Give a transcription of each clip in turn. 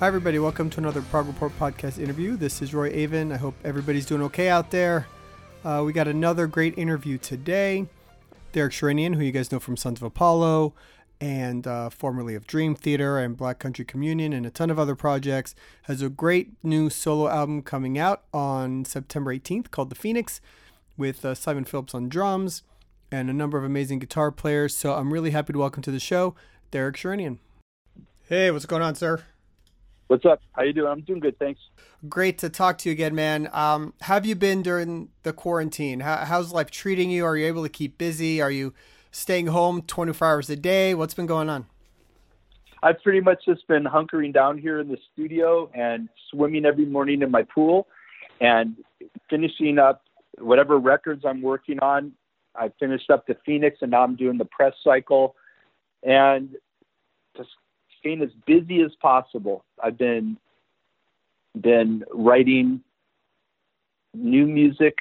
Hi, everybody. Welcome to another Prog Report podcast interview. This is Roie Avin. I hope everybody's doing okay out there. Uh, we got another great interview today. Derek Sherinian, who you guys know from Sons of Apollo and uh, formerly of Dream Theater and Black Country Communion and a ton of other projects, has a great new solo album coming out on September 18th called The Phoenix with uh, Simon Phillips on drums and a number of amazing guitar players. So I'm really happy to welcome to the show Derek Sherinian. Hey, what's going on, sir? What's up? How you doing? I'm doing good, thanks. Great to talk to you again, man. Um, have you been during the quarantine? How, how's life treating you? Are you able to keep busy? Are you staying home 24 hours a day? What's been going on? I've pretty much just been hunkering down here in the studio and swimming every morning in my pool and finishing up whatever records I'm working on. I finished up the Phoenix and now I'm doing the press cycle and just staying as busy as possible. I've been been writing new music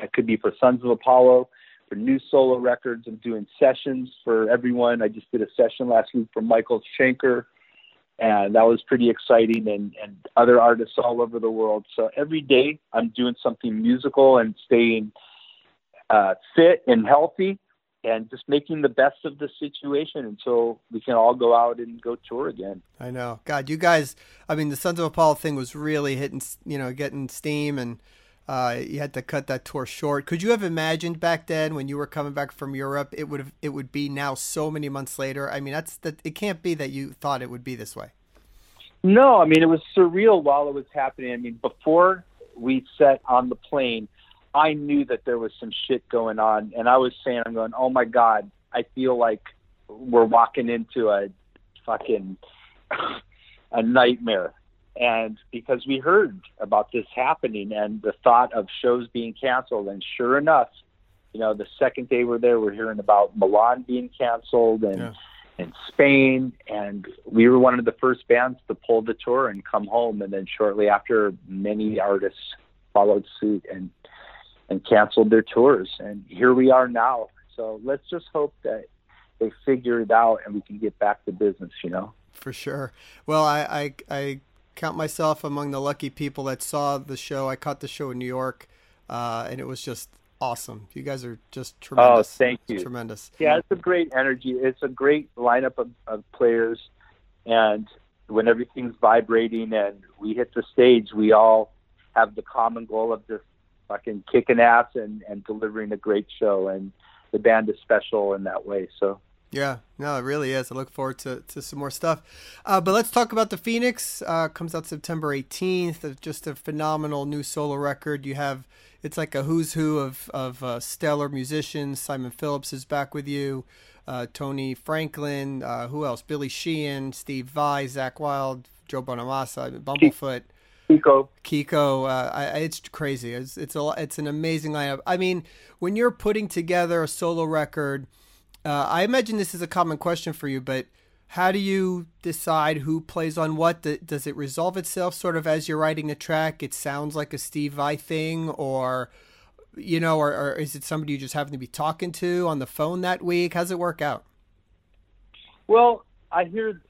that could be for Sons of Apollo, for new solo records. I'm doing sessions for everyone. I just did a session last week for Michael Schenker, and that was pretty exciting, and, and other artists all over the world. So every day I'm doing something musical and staying uh, fit and healthy and just making the best of the situation until we can all go out and go tour again. I know. God, you guys, I mean, the Sons of Apollo thing was really hitting, you know, getting steam and uh, you had to cut that tour short. Could you have imagined back then when you were coming back from Europe, it would have, it would be now so many months later? I mean, that's that, it can't be that you thought it would be this way. No, I mean, it was surreal while it was happening. I mean, before we set on the plane, I knew that there was some shit going on, and I was saying, I'm going, oh my god, I feel like we're walking into a fucking a nightmare. And because we heard about this happening and the thought of shows being canceled, and sure enough, you know, the second day we're there, we're hearing about Milan being canceled and yeah. and Spain, and we were one of the first bands to pull the tour and come home. And then shortly after, many artists followed suit, and and canceled their tours. And here we are now. So let's just hope that they figure it out and we can get back to business, you know? For sure. Well, I, I, I count myself among the lucky people that saw the show. I caught the show in New York, uh, and it was just awesome. You guys are just tremendous. Oh, thank you. Tremendous. Yeah, it's a great energy. It's a great lineup of, of players. And when everything's vibrating and we hit the stage, we all have the common goal of just fucking kicking ass and and delivering a great show. And the band is special in that way. So. Yeah, no, it really is. I look forward to, to some more stuff. Uh, but let's talk about the Phoenix. Uh, comes out September 18th. Just a phenomenal new solo record. You have it's like a who's who of of uh, stellar musicians. Simon Phillips is back with you. Uh, Tony Franklin. Uh, who else? Billy Sheehan, Steve Vai, Zakk Wylde, Joe Bonamassa, Bumblefoot. Kiko. Kiko, uh, I, it's crazy. It's it's a it's an amazing lineup. I mean, when you're putting together a solo record, uh, I imagine this is a common question for you, but how do you decide who plays on what? Does it resolve itself sort of as you're writing a track? It sounds like a Steve Vai thing, or you know, or, or is it somebody you just happen to be talking to on the phone that week? How's it work out? Well, I hear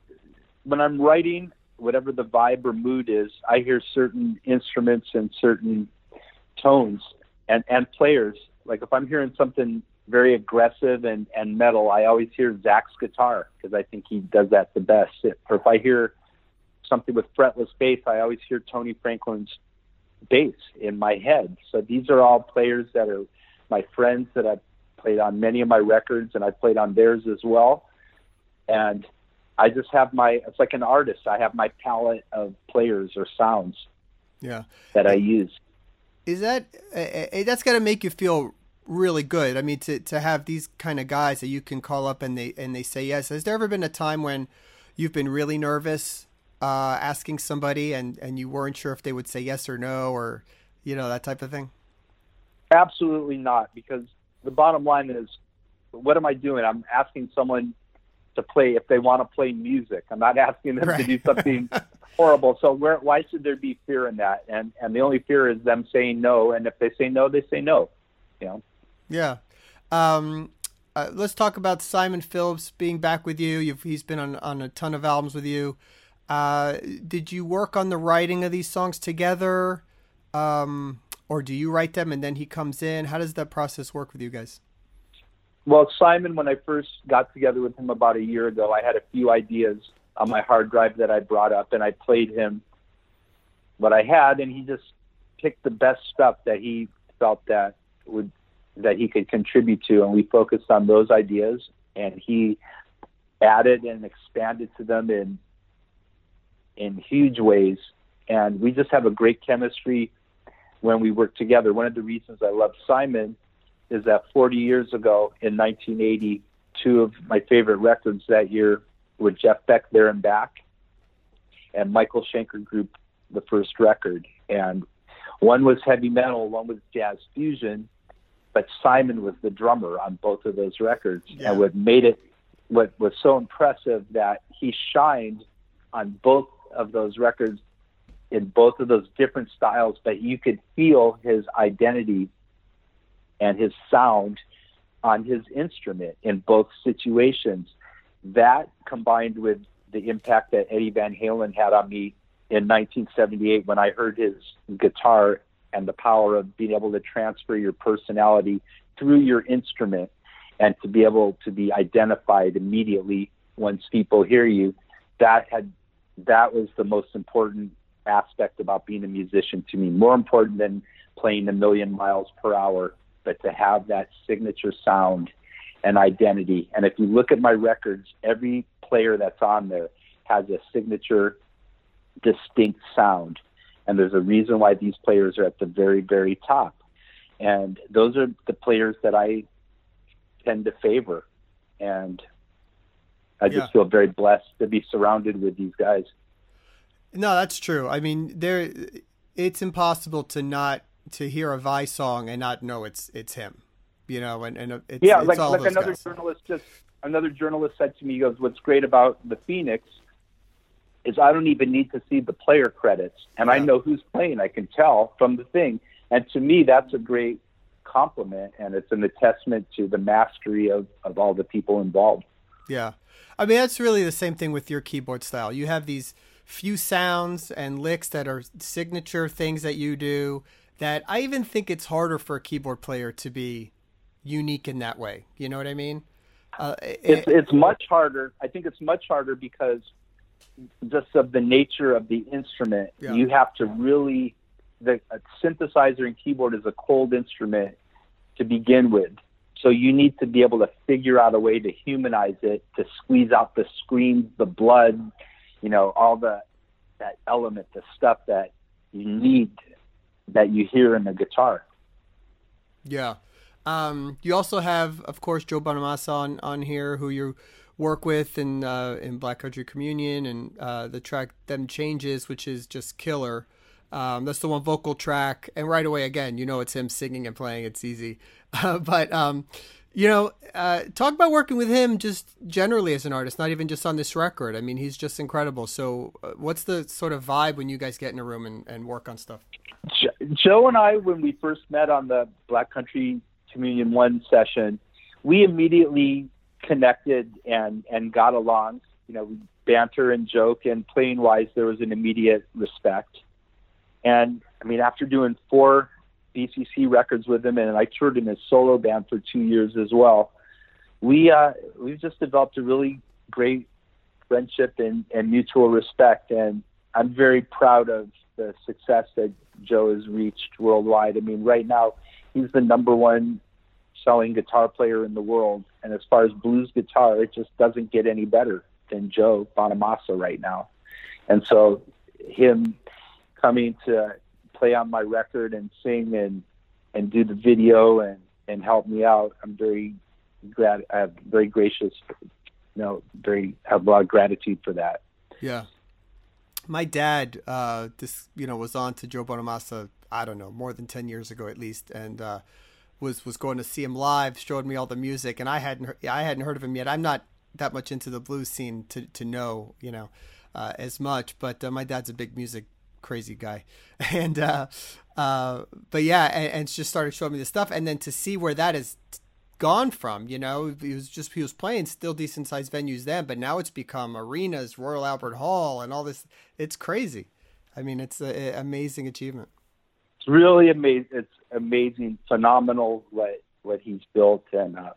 when I'm writing, whatever the vibe or mood is, I hear certain instruments and certain tones and and players. Like if I'm hearing something very aggressive and and metal, I always hear Zakk's guitar because I think he does that the best. Or if I hear something with fretless bass, I always hear Tony Franklin's bass in my head. So these are all players that are my friends that I've played on many of my records and I've played on theirs as well. And I just have my it's like an artist. I have my palette of players or sounds. Yeah. That I use. Is that uh, that's got to make you feel really good. I mean to to have these kind of guys that you can call up and they and they say yes. Has there ever been a time when you've been really nervous uh, asking somebody and and you weren't sure if they would say yes or no or you know that type of thing? Absolutely not because the bottom line is what am I doing? I'm asking someone to play if they want to play music. I'm not asking them right. to do something horrible. So where why should there be fear in that? And and the only fear is them saying no. And if they say no, they say no. You know. Yeah. Um, uh, let's talk about Simon Phillips being back with you. You've, he's been on on a ton of albums with you. Uh, did you work on the writing of these songs together, um, or do you write them and then he comes in? How does that process work with you guys? Well, Simon, when I first got together with him about a year ago, I had a few ideas on my hard drive that I brought up, and I played him what I had, and he just picked the best stuff that he felt that would that he could contribute to, and we focused on those ideas, and he added and expanded to them in in huge ways, and we just have a great chemistry when we work together. One of the reasons I love Simon is that 40 years ago in 1980, two of my favorite records that year were Jeff Beck There and Back and Michael Schenker Group, the first record. And one was heavy metal, one was jazz fusion, but Simon was the drummer on both of those records. Yeah. And what made it, what was so impressive that he shined on both of those records in both of those different styles, but you could feel his identity and his sound on his instrument in both situations. That combined with the impact that Eddie Van Halen had on me in 1978 when I heard his guitar and the power of being able to transfer your personality through your instrument and to be able to be identified immediately once people hear you that had that was the most important aspect about being a musician to me more important than playing a million miles per hour but to have that signature sound and identity and if you look at my records every player that's on there has a signature distinct sound. And there's a reason why these players are at the very, very top. And those are the players that I tend to favor. And I just yeah. feel very blessed to be surrounded with these guys. No, that's true. I mean, there it's impossible to not to hear a Vai song and not know it's it's him. You know, and, and it's, yeah, it's like like another guys. journalist just another journalist said to me, he goes, "What's great about the Phoenix is I don't even need to see the player credits, and yeah. I know who's playing. I can tell from the thing, and to me, that's a great compliment, and it's an attestament to the mastery of of all the people involved. Yeah, I mean that's really the same thing with your keyboard style. You have these few sounds and licks that are signature things that you do. That I even think it's harder for a keyboard player to be unique in that way. You know what I mean? Uh, it's it's much harder. I think it's much harder because just of the nature of the instrument, yeah. you have to really the synthesizer and keyboard is a cold instrument to begin with. So you need to be able to figure out a way to humanize it, to squeeze out the screams, the blood, you know, all the that element, the stuff that you need that you hear in the guitar. Yeah. Um, you also have, of course, Joe Bonamassa on, on here, who you work with in uh, in Black Country Communion, and uh, the track "Them Changes," which is just killer. Um, that's the one vocal track, and right away, again, you know it's him singing and playing. It's easy, uh, but um, you know, uh, talk about working with him just generally as an artist, not even just on this record. I mean, he's just incredible. So, uh, what's the sort of vibe when you guys get in a room and, and work on stuff? Joe and I, when we first met on the Black Country Communion One session, we immediately connected and and got along. You know, banter and joke, and playing wise, there was an immediate respect. And I mean, after doing four BCC records with him, and I toured in his solo band for two years as well, we uh, we've just developed a really great friendship and, and mutual respect. And I'm very proud of the success that Joe has reached worldwide. I mean, right now he's the number one selling guitar player in the world. And as far as blues guitar, it just doesn't get any better than Joe Bonamassa right now. And so him coming to play on my record and sing and and do the video and and help me out, I'm very glad. I have very gracious, you know, very have a lot of gratitude for that. Yeah. My dad, uh, this you know, was on to Joe Bonamassa. I don't know, more than ten years ago at least, and uh, was was going to see him live, showed me all the music, and I hadn't I hadn't heard of him yet. I'm not that much into the blues scene to to know you know uh, as much, but uh, my dad's a big music crazy guy, and uh, uh, but yeah, and, and just started showing me the stuff, and then to see where that is gone from. You know, he was just he was playing still decent sized venues then, but now it's become arenas, Royal Albert Hall, and all this. It's crazy. I mean, it's an amazing achievement. It's really amazing. It's amazing, phenomenal what what he's built, and uh,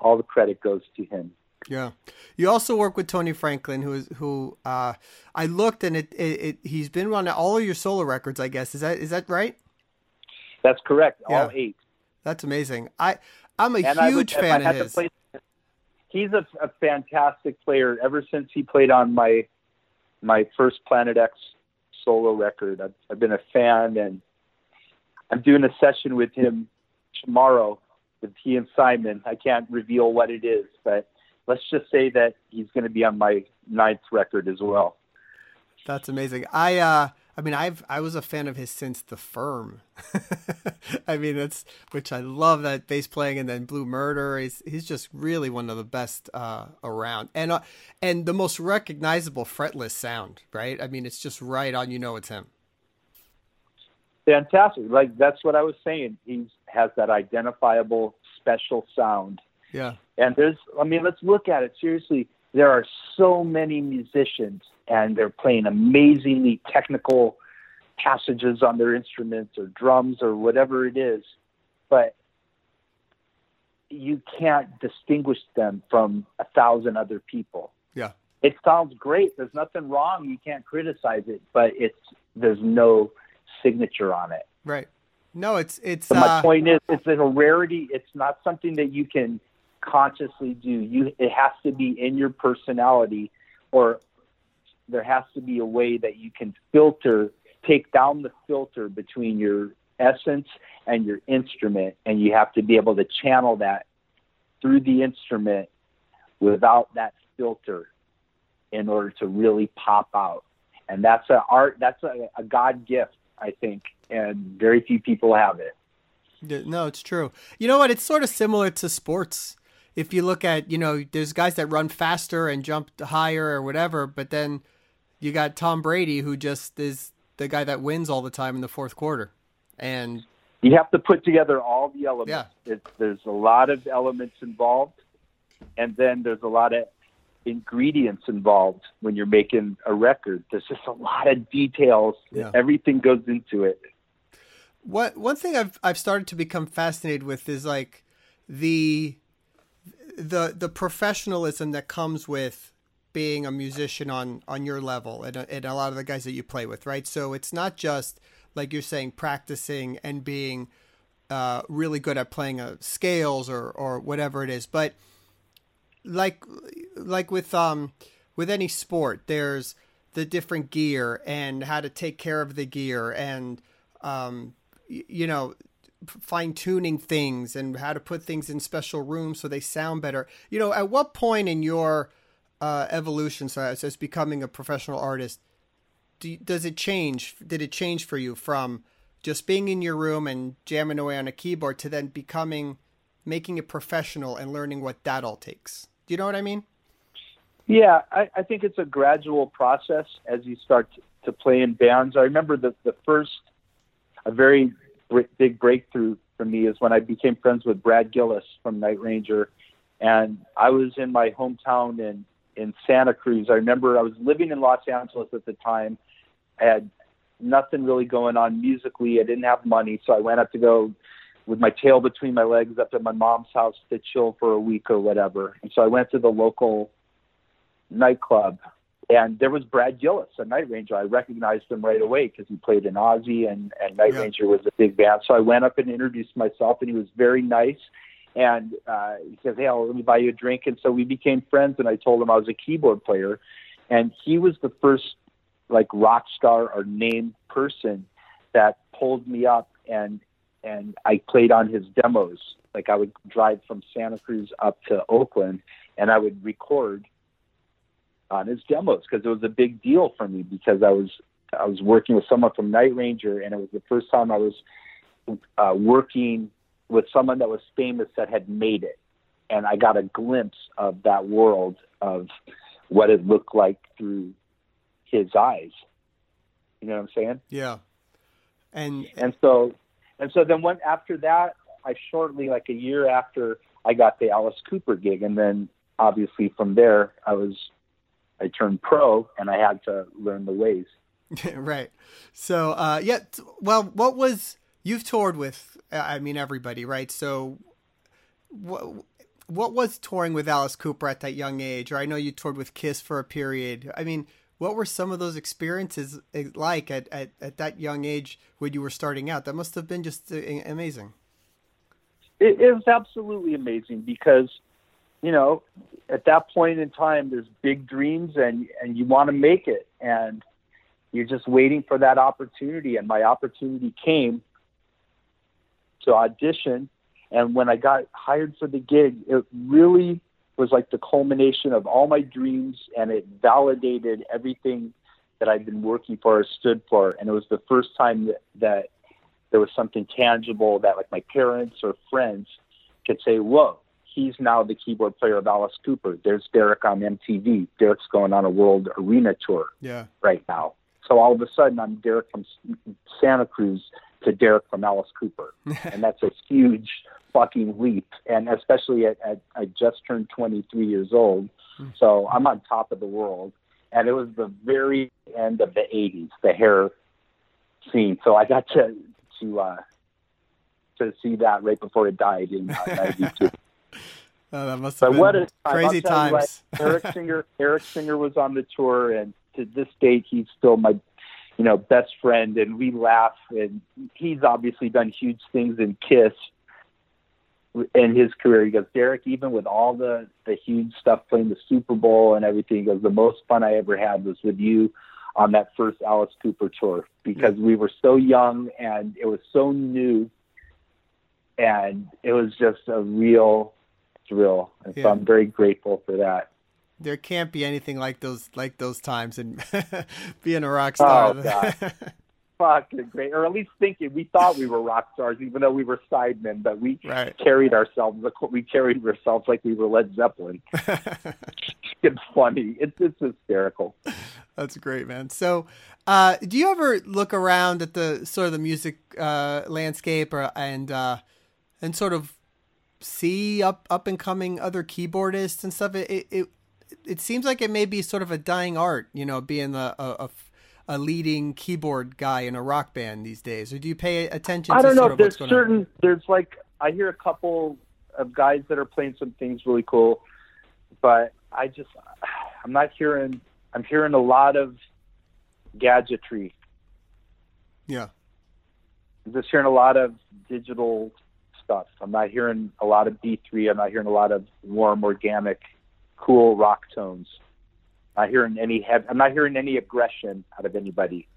all the credit goes to him. Yeah, you also work with Tony Franklin, who is who uh, I looked and it, it, it he's been on all of your solo records. I guess is that is that right? That's correct. Yeah. All eight. That's amazing. I I'm a and huge would, fan of his. Play, he's a, a fantastic player. Ever since he played on my my first Planet X solo record, I've, I've been a fan, and I'm doing a session with him tomorrow with he and Simon. I can't reveal what it is, but let's just say that he's going to be on my ninth record as well. That's amazing. I uh, I mean, I've I was a fan of his since The Firm. I mean, that's which I love that bass playing, and then Blue Murder. He's he's just really one of the best uh, around, and uh, and the most recognizable fretless sound. Right? I mean, it's just right on. You know, it's him. Fantastic. Like that's what I was saying. He has that identifiable special sound. Yeah. And there's, I mean, let's look at it seriously. There are so many musicians and they're playing amazingly technical passages on their instruments or drums or whatever it is, but you can't distinguish them from a thousand other people. Yeah. It sounds great. There's nothing wrong. You can't criticize it, but it's there's no signature on it. Right. No, it's it's. So my uh, point is, it's a rarity. It's not something that you can consciously do. You it has to be in your personality, or there has to be a way that you can filter, take down the filter between your essence and your instrument, and you have to be able to channel that through the instrument without that filter in order to really pop out. And that's a art. That's a, a God gift, I think, and very few people have it. No, it's true. You know what? It's sort of similar to sports. If you look at, you know, there's guys that run faster and jump higher or whatever, but then you got Tom Brady, who just is the guy that wins all the time in the fourth quarter, and you have to put together all the elements. Yeah. It, there's a lot of elements involved, and then there's a lot of ingredients involved when you're making a record. There's just a lot of details. Yeah. Everything goes into it. What one thing I've I've started to become fascinated with is like the the the professionalism that comes with being a musician on on your level and, and a lot of the guys that you play with, right? So it's not just like you're saying practicing and being uh, really good at playing a scales or or whatever it is, but like like with um with any sport, there's the different gear and how to take care of the gear and um you know fine tuning things and how to put things in special rooms so they sound better. You know, at what point in your uh, evolution, so as, becoming a professional artist, do, does it change? Did it change for you from just being in your room and jamming away on a keyboard to then becoming, making it professional and learning what that all takes? Do you know what I mean? Yeah, I, I think it's a gradual process as you start to, to play in bands. I remember the, the first, a very big breakthrough for me is when I became friends with Brad Gillis from Night Ranger. And I was in my hometown in in Santa Cruz. I remember I was living in Los Angeles at the time. I had nothing really going on musically. I didn't have money, so I went up to go with my tail between my legs up to my mom's house to chill for a week or whatever. And so I went to the local nightclub, and there was Brad Gillis, a Night Ranger. I recognized him right away because he played in Ozzy, and, and Night yeah. Ranger was a big band. So I went up and introduced myself, and he was very nice and uh, he says, "Hey, I'll, let me buy you a drink." And so we became friends. And I told him I was a keyboard player, and he was the first like rock star or named person that pulled me up and and I played on his demos. Like I would drive from Santa Cruz up to Oakland, and I would record on his demos because it was a big deal for me because I was I was working with someone from Night Ranger, and it was the first time I was uh, working with someone that was famous that had made it. And I got a glimpse of that world of what it looked like through his eyes. You know what I'm saying? Yeah. And and so and so then when after that, I shortly like a year after I got the Alice Cooper gig, and then obviously from there I was I turned pro, and I had to learn the ways. right. So uh, yeah, well, what was you've toured with? I mean, everybody, right? So what what was touring with Alice Cooper at that young age? Or I know you toured with Kiss for a period. I mean, what were some of those experiences eh, like at, at, at that young age when you were starting out? That must have been just eh, amazing. It, was absolutely amazing because, you know, at that point in time, there's big dreams and, and you want to make it. And you're just waiting for that opportunity. And my opportunity came to audition. And when I got hired for the gig, it really was like the culmination of all my dreams and it validated everything that I've been working for or stood for. And it was the first time that, that there was something tangible that like my parents or friends could say, whoa, he's now the keyboard player of Alice Cooper. There's Derek on MTV. Derek's going on a world arena tour yeah. right now. So all of a sudden I'm Derek from Santa Cruz to Derek from Alice Cooper. and that's a huge fucking leap. And especially at, at I just turned 23 years old. Hmm. So I'm on top of the world. And it was the very end of the 80s, the hair scene. So I got to, to, uh, to see that right before it died in uh, 92. Oh, that must have but been what a crazy times. Eric Singer, Eric Singer was on the tour, and to this date, he's still my you know, best friend, and we laugh. And he's obviously done huge things in Kiss in his career. He goes, Derek, even with all the the huge stuff, playing the Super Bowl and everything, he goes, the most fun I ever had was with you on that first Alice Cooper tour because we were so young and it was so new, and it was just a real thrill. And yeah. so I'm very grateful for that there can't be anything like those like those times and being a rock star. Oh god. Fucking great, or at least thinking we thought we were rock stars, even though we were sidemen. But we right. carried ourselves. We carried ourselves like we were Led Zeppelin. it's funny. It's it's hysterical. That's great, man. So, uh, do you ever look around at the sort of the music uh, landscape, or and uh, and sort of see up up and coming other keyboardists and stuff? It, it it seems like it may be sort of a dying art, you know, being a, a, a leading keyboard guy in a rock band these days. Or do you pay attention? I don't know. there's certain. On? There's like I hear a couple of guys that are playing some things really cool, but I just I'm not hearing. I'm hearing a lot of gadgetry. Yeah. I'm just hearing a lot of digital stuff. I'm not hearing a lot of B3. I'm not hearing a lot of warm organic cool rock tones. Not hearing any heavy, I'm not hearing any aggression out of anybody.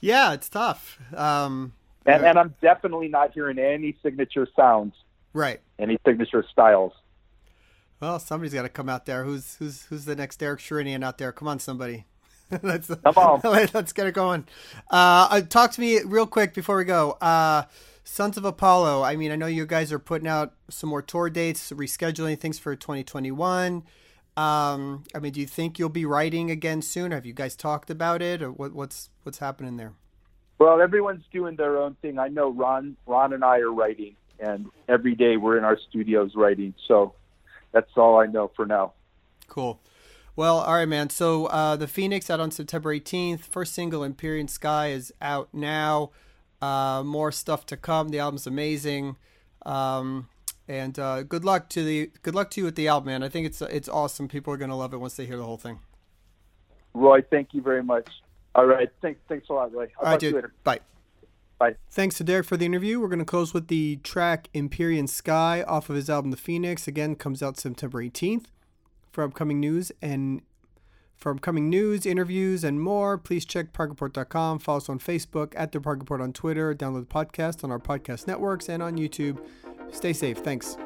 Yeah, it's tough. Um, and, and I'm definitely not hearing any signature sounds. Right. Any signature styles. Well, somebody's got to come out there. Who's who's who's the next Derek Sherinian out there? Come on, somebody. let's come on. let's get it going. Uh, uh, talk to me real quick before we go. Uh, Sons of Apollo. I mean, I know you guys are putting out some more tour dates, rescheduling things for 2021. Um, I mean, do you think you'll be writing again soon? Have you guys talked about it, or what, what's what's happening there? Well, everyone's doing their own thing. I know Ron, Ron and I are writing, and every day we're in our studios writing. So that's all I know for now. Cool. Well, all right, man. So uh, the Phoenix out on September 18th. First single, Empyrean Sky, is out now. Uh, more stuff to come. The album's amazing. Um, and uh, good luck to the good luck to you with the album, man. I think it's it's awesome. People are gonna love it once they hear the whole thing. Roie, thank you very much. All right, thanks thanks a lot, Roie. I'll All right, dude. Bye. Bye. Thanks to Derek for the interview. We're going to close with the track Empyrean Sky off of his album The Phoenix. Again, comes out September 18th. For upcoming news and for upcoming news, interviews, and more, please check progreport.com. Follow us on Facebook, at the Prog Report on Twitter. Download the podcast on our podcast networks and on YouTube. Stay safe. Thanks.